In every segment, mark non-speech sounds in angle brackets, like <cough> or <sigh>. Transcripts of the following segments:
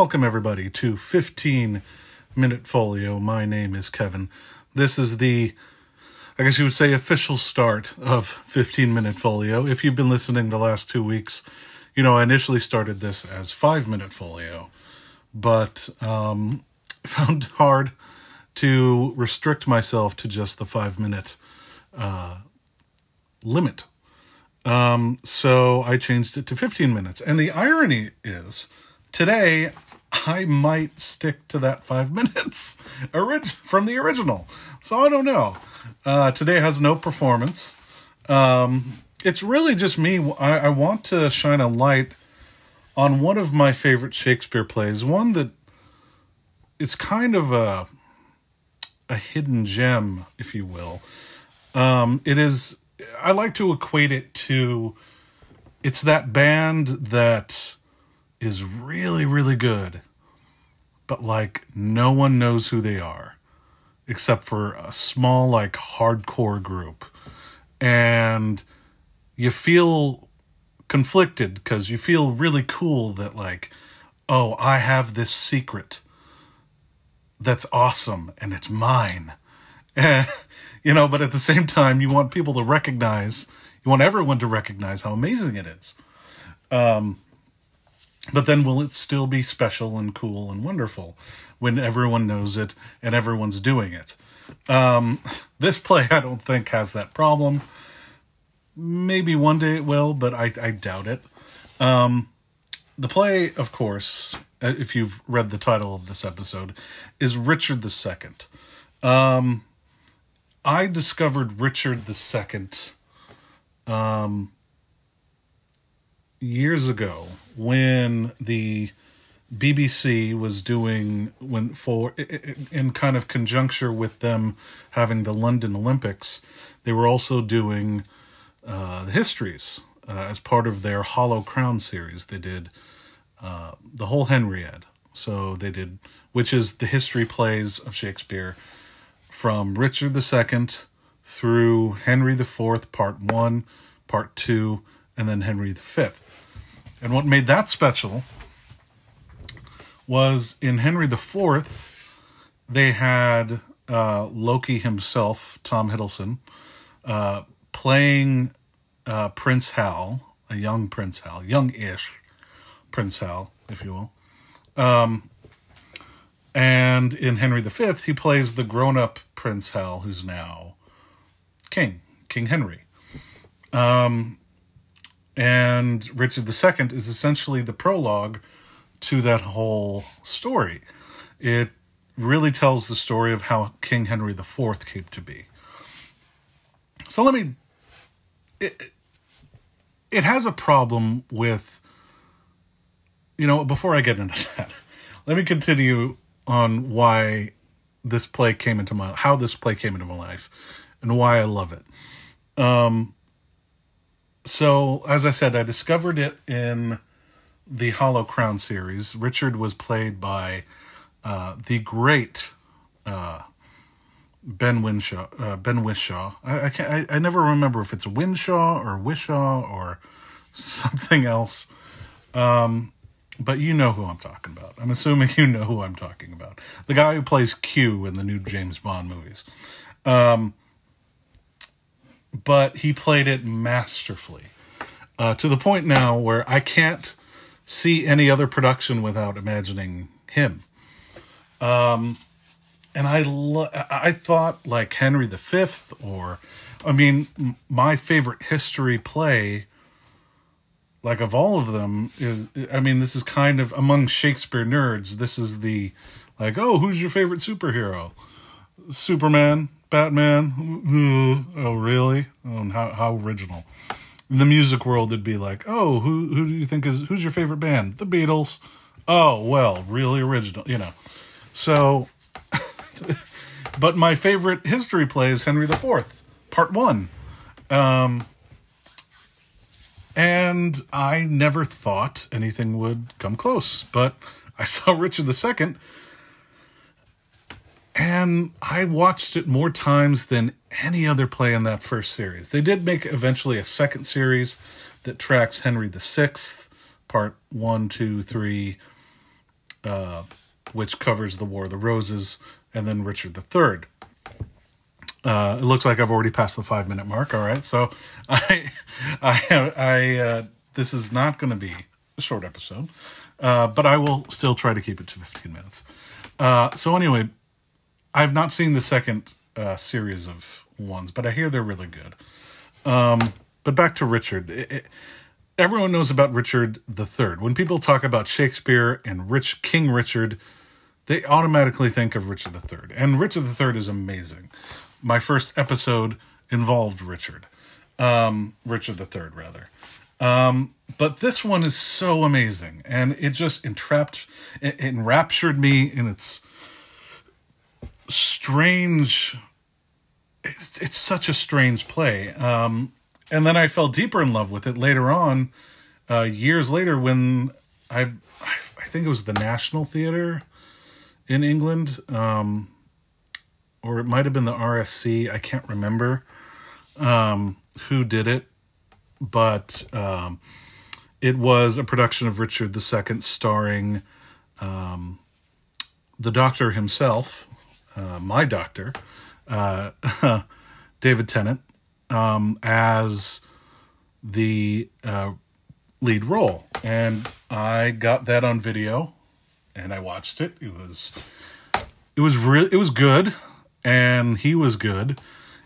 Welcome, everybody, to 15 Minute Folio. My name is Kevin. This is the, I guess you would say, official start of 15 Minute Folio. If you've been listening the last two weeks, you know, I initially started this as 5 Minute Folio, but um, <laughs> found hard to restrict myself to just the 5 minute uh, limit. Um, so I changed it to 15 minutes. And the irony is, today I might stick to that five <laughs> minutes from the original. So I don't know. Uh, today has no performance. Um, it's really just me. I, I want to shine a light on one of my favorite Shakespeare plays, one that is kind of a a hidden gem, if you will. Um, it is. I like to equate it to. It's that band that is really, really good, but like no one knows who they are except for a small, like hardcore group. And you feel conflicted because you feel really cool that, like, oh, I have this secret that's awesome and it's mine. <laughs> you know, but at the same time, you want people to recognize, you want everyone to recognize how amazing it is. Um, but then will it still be special and cool and wonderful when everyone knows it and everyone's doing it? Um, <laughs> this play, I don't think, has that problem. Maybe one day it will, but I, I doubt it. Um, the play, of course, uh, if you've read the title of this episode, is Richard II. Um, I discovered Richard II um, years ago when the BBC was doing when for in kind of conjuncture with them having the London Olympics, they were also doing uh, the histories uh, as part of their Hollow Crown series. They did uh, the whole Henriade, so they did which is the history plays of Shakespeare from Richard II through Henry IV, Part One, Part Two, and then Henry V. And what made that special was in Henry IV, they had uh, Loki himself, Tom Hiddleston, uh, playing uh, Prince Hal, a young Prince Hal, young-ish Prince Hal, if you will. Um, and in Henry V, he plays the grown-up Prince Hal, who's now king, King Henry. Um, and Richard II is essentially the prologue to that whole story. It really tells the story of how King Henry IV came to be. So let me. It, it has a problem with. You know, before I get into <laughs> that, let me continue on why this play came into my how this play came into my life and why I love it. Um, so as I said, I discovered it in the Hollow Crown series. Richard was played by uh, the great uh, Ben Winshaw. Uh, ben Whishaw. I, I, can't, I, I never remember if it's Winshaw or Whishaw or <laughs> something else. Um, but you know who I'm talking about. I'm assuming <laughs> you know who I'm talking about. The guy who plays Q in the new James Bond movies. Um, but he played it masterfully uh, to the point now where I can't see any other production without imagining him. Um, and I lo- I thought like Henry V or I mean my favorite history play like of all of them is I mean this is kind of among Shakespeare nerds this is the like oh who's your favorite superhero Superman Batman. Oh, really? How how original. In the music world, it'd be like, oh, who who do you think is who's your favorite band? The Beatles. Oh, well, really original, you know. So, <laughs> but my favorite history play is Henry IV, Part One. Um, and I never thought anything would come close, but I saw <laughs> Richard II and I watched it more times than any other play in that first series. They did make eventually a second series that tracks Henry VI, part one, two, three, uh, which covers the War of the Roses, and then Richard III. Uh, it looks like I've already passed the five minute mark. All right, so <laughs> I, I, I, uh, this is not going to be a short episode, uh, but I will still try to keep it to fifteen minutes. Uh, so anyway, I've not seen the second uh, series of ones, but I hear they're really good. Um, but back to Richard. It, it, everyone knows about Richard III. When people talk about Shakespeare and Rich King Richard, they automatically think of Richard III. And Richard III is amazing. My first episode involved Richard. Um, Richard III, rather. Um, but this one is so amazing, and it just entrapped, it, it enraptured me in its strange. It's, it's such a strange play. Um, and then I fell deeper in love with it later on, uh, years later when I, I think it was the National Theatre in England, um, or it might have been the RSC. I can't remember um, who did it, but um, it was a production of Richard II starring um, the doctor himself, uh, my doctor, uh, <laughs> David Tennant, um, as the uh, lead role, and I got that on video, and I watched it. It was it was real. It was good, and he was good.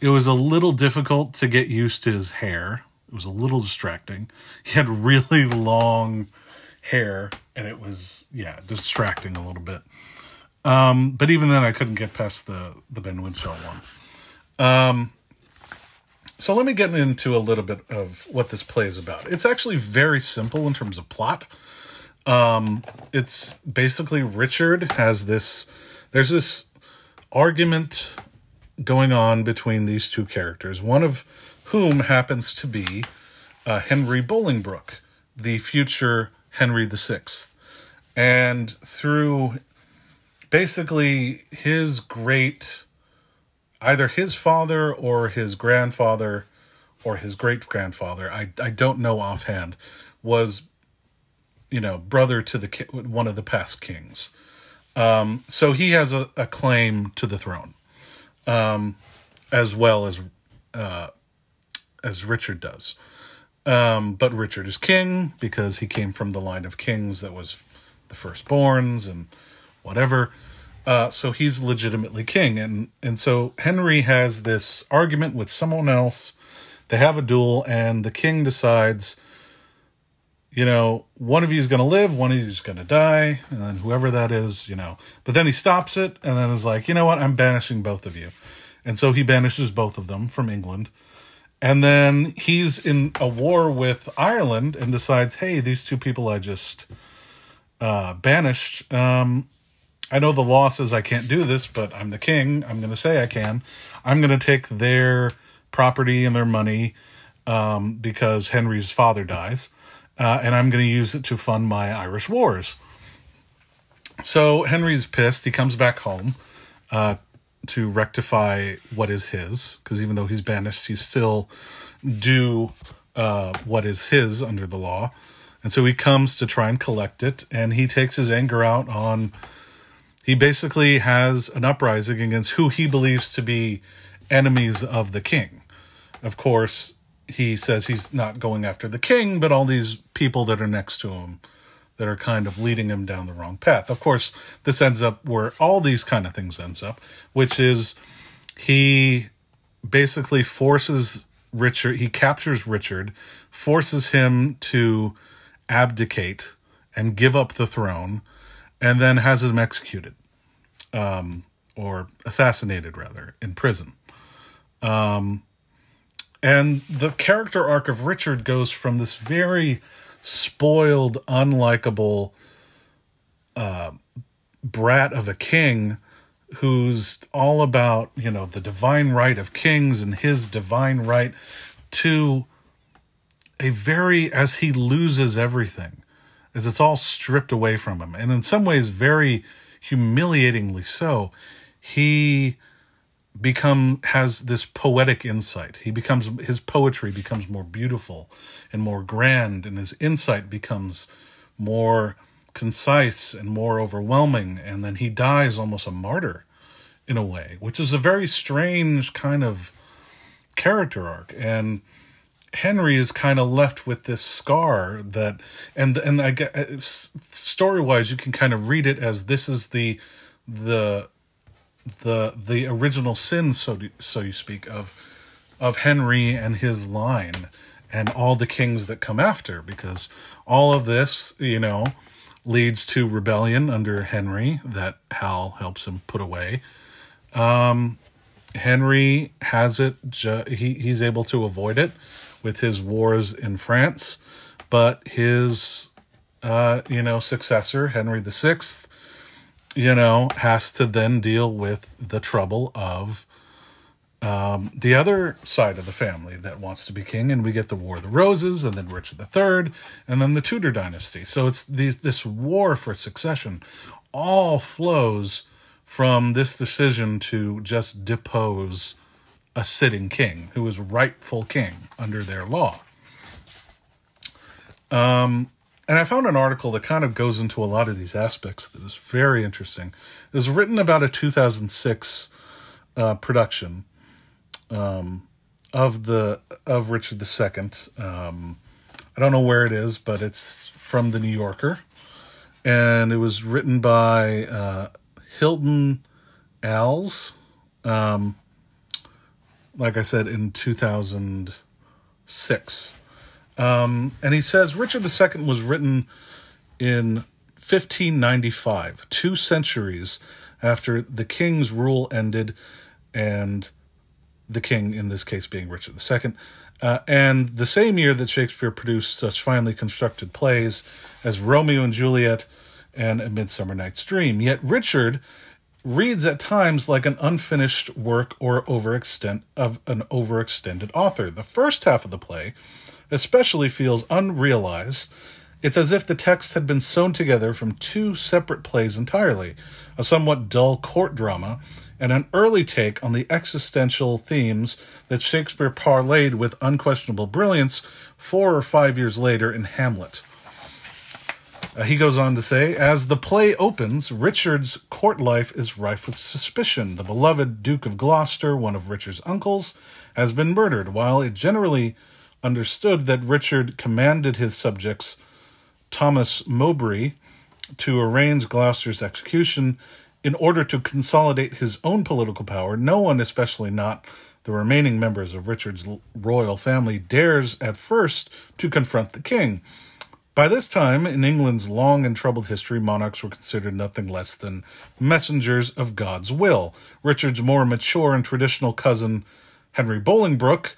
It was a little difficult to get used to his hair. It was a little distracting. He had really long hair, and it was yeah distracting a little bit. Um, but even then, I couldn't get past the the Ben Whishaw one. Um, so let me get into a little bit of what this play is about. It's actually very simple in terms of plot. Um, it's basically Richard has this. There's this argument going on between these two characters. One of whom happens to be uh, Henry Bolingbroke, the future Henry VI. And through basically his great either his father or his grandfather or his great grandfather, I, I don't know offhand, was, you know, brother to the one of the past kings. Um, so he has a, a, claim to the throne, um, as well as uh, as Richard does. Um, but Richard is king because he came from the line of kings that was the firstborns and whatever. Uh, so he's legitimately king, and and so Henry has this argument with someone else. They have a duel, and the king decides, you know, one of you is going to live, one of you is going to die, and then whoever that is, you know. But then he stops it, and then is like, you know what, I'm banishing both of you, and so he banishes both of them from England. And then he's in a war with Ireland and decides, hey, these two people I just uh, banished, um, I know the law says I can't do this, but I'm the king. I'm going to say I can. I'm going to take their property and their money um, because Henry's father dies, uh, and I'm going to use it to fund my Irish wars. So Henry's pissed. He comes back home uh, to rectify what is his, because even though he's banished, he's still due uh, what is his under the law. And so he comes to try and collect it, and he takes his anger out on he basically has an uprising against who he believes to be enemies of the king. Of course, he says he's not going after the king, but all these people that are next to him that are kind of leading him down the wrong path. Of course, this ends up where all these kind of things ends up, which is he basically forces Richard, he captures Richard, forces him to abdicate and give up the throne and then has him executed um, or assassinated rather in prison. Um, and the character arc of Richard goes from this very spoiled, unlikable uh, brat of a king who's all about, you know, the divine right of kings and his divine right to a very, as he loses everything, as it's all stripped away from him. And in some ways, very humiliatingly so, he become has this poetic insight. He becomes his poetry becomes more beautiful and more grand, and his insight becomes more concise and more overwhelming, and then he dies almost a martyr in a way, which is a very strange kind of character arc. And Henry is kind of left with this scar that, and and I guess story wise, you can kind of read it as this is the the the the original sin, so to, so you speak of of Henry and his line and all the kings that come after, because all of this, you know, leads to rebellion under Henry that Hal helps him put away. Um, Henry has it; ju- he he's able to avoid it with his wars in France, but his uh, you know successor Henry Sixth, you know, has to then deal with the trouble of um, the other side of the family that wants to be king, and we get the War of the Roses, and then Richard III, and then the Tudor dynasty. So it's these, this war for succession all flows from this decision to just depose a sitting king who is rightful king under their law. Um, and I found an article that kind of goes into a lot of these aspects that is very interesting. It was written about a 2006 uh, production um, of the of Richard II. Um, I don't know where it is, but it's from the New Yorker, and it was written by uh, Hilton Als. Um, like I said, in 2006. Um, and he says Richard II was written in 1595, two centuries after the king's rule ended and the king, in this case, being Richard II, uh, and the same year that Shakespeare produced such finely constructed plays as Romeo and Juliet and A Midsummer Night's Dream. Yet Richard reads at times like an unfinished work or overextend of an overextended author. The first half of the play especially feels unrealized. It's as if the text had been sewn together from two separate plays entirely, a somewhat dull court drama and an early take on the existential themes that Shakespeare parlayed with unquestionable brilliance four or five years later in Hamlet. Uh, he goes on to say, as the play opens, Richard's court life is rife with suspicion. The beloved Duke of Gloucester, one of Richard's uncles, has been murdered, while it generally understood that Richard commanded his subjects, Thomas Mowbray, to arrange Gloucester's execution in order to consolidate his own political power, no one, especially not the remaining members of Richard's royal family, dares at first to confront the king. By this time, in England's long and troubled history, monarchs were considered nothing less than messengers of God's will. Richard's more mature and traditional cousin, Henry Bolingbroke,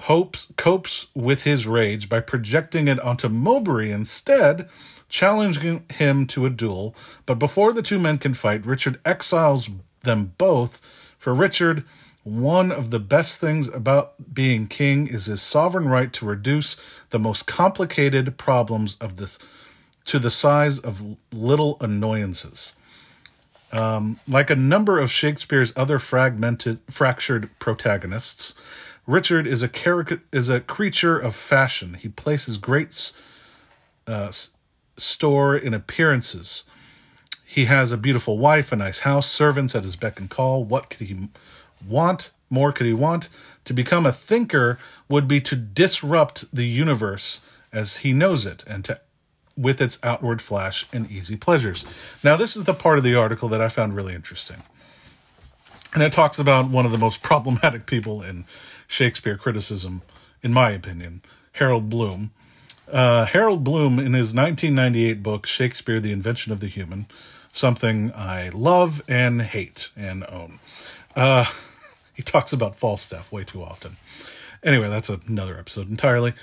hopes copes with his rage by projecting it onto Mowbray instead, challenging him to a duel. But before the two men can fight, Richard exiles them both. For Richard, one of the best things about being king is his sovereign right to reduce the most complicated problems of this to the size of little annoyances. Um, like a number of Shakespeare's other fragmented, fractured protagonists, Richard is a caric- is a creature of fashion. He places great uh, store in appearances. He has a beautiful wife, a nice house, servants at his beck and call. What could he want? More could he want? To become a thinker would be to disrupt the universe as he knows it and to with its outward flash and easy pleasures. Now, this is the part of the article that I found really interesting. And it talks about one of the most <laughs> problematic people in Shakespeare criticism, in my opinion, Harold Bloom. Uh, Harold Bloom, in his 1998 book, Shakespeare, The Invention of the Human, something I love and hate and own. Uh, he talks about Falstaff way too often. Anyway, that's another episode entirely.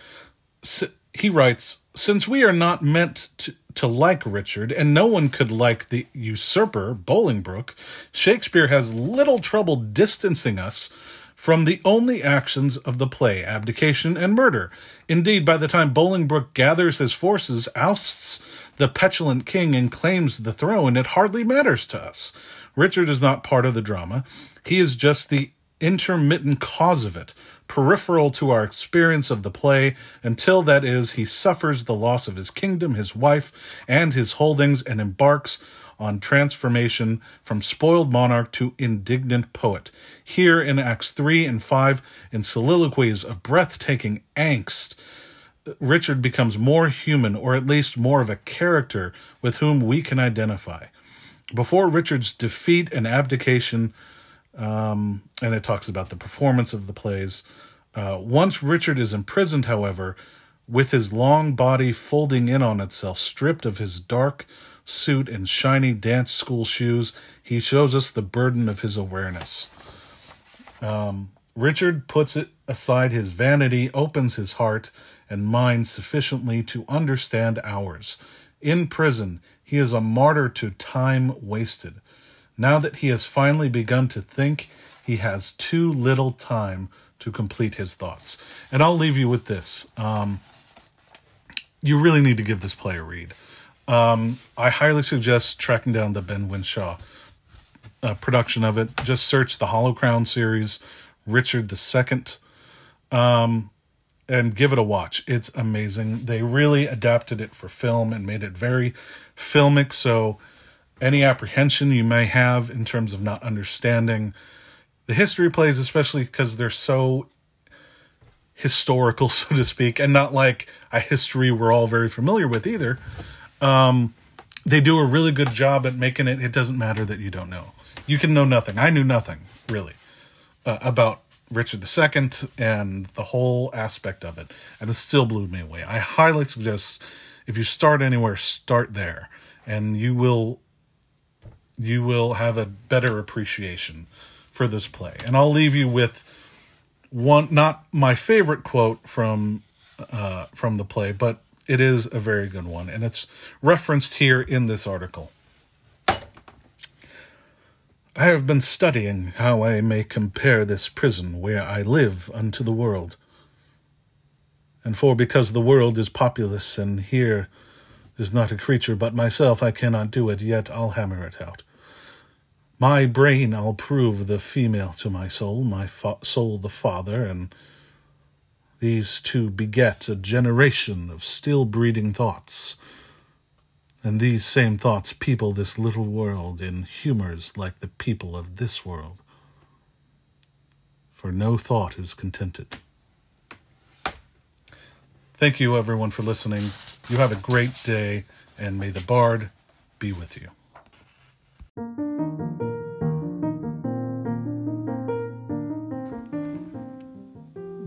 He writes Since we are not meant to, to like Richard, and no one could like the usurper, Bolingbroke, Shakespeare has little trouble distancing us from the only actions of the play, abdication and murder. Indeed, by the time Bolingbroke gathers his forces, ousts the petulant king, and claims the throne, it hardly matters to us. Richard is not part of the drama. He is just the intermittent cause of it, peripheral to our experience of the play, until that is, he suffers the loss of his kingdom, his wife, and his holdings, and embarks on transformation from spoiled monarch to indignant poet. Here in Acts 3 and 5, in soliloquies of breathtaking angst, Richard becomes more human, or at least more of a character with whom we can identify. Before Richard's defeat and abdication, um, and it talks about the performance of the plays. Uh, once Richard is imprisoned, however, with his long body folding in on itself, stripped of his dark suit and shiny dance school shoes, he shows us the burden of his awareness. Um, Richard puts it aside his vanity, opens his heart and mind sufficiently to understand ours. In prison, he is a martyr to time wasted. Now that he has finally begun to think, he has too little time to complete his thoughts. And I'll leave you with this. Um, you really need to give this play a read. Um, I highly suggest tracking down the Ben Winshaw uh, production of it. Just search the Hollow Crown series, Richard II, um, and give it a watch. It's amazing. They really adapted it for film and made it very filmic. So, any apprehension you may have in terms of not understanding the history plays, especially because they're so historical, <laughs> so to speak, and not like a history we're all very familiar with either. Um, they do a really good job at making it. It doesn't matter that you don't know. You can know nothing. I knew nothing really uh, about Richard II and the whole aspect of it, and it still blew me away. I highly suggest if you start anywhere, start there, and you will you will have a better appreciation for this play. And I'll leave you with one not my favorite quote from uh, from the play, but it is a very good one, and it's referenced here in this article. I have been studying how I may compare this prison where I live unto the world. And for because the world is populous, and here is not a creature but myself, I cannot do it, yet I'll hammer it out. My brain I'll prove the female to my soul, my fa- soul the father, and these two beget a generation of still breeding thoughts and these same thoughts people this little world in humors like the people of this world. For no thought is contented. Thank you, everyone, for listening. You have a great day, and may the Bard be with you.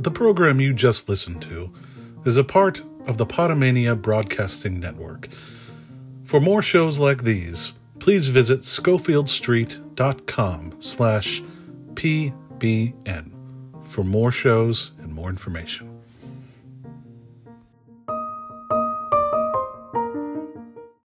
The program you just listened to is a part of the Potomania Broadcasting Network. For more shows like these, please visit schofieldstreet.com slash pbn for more shows and more information.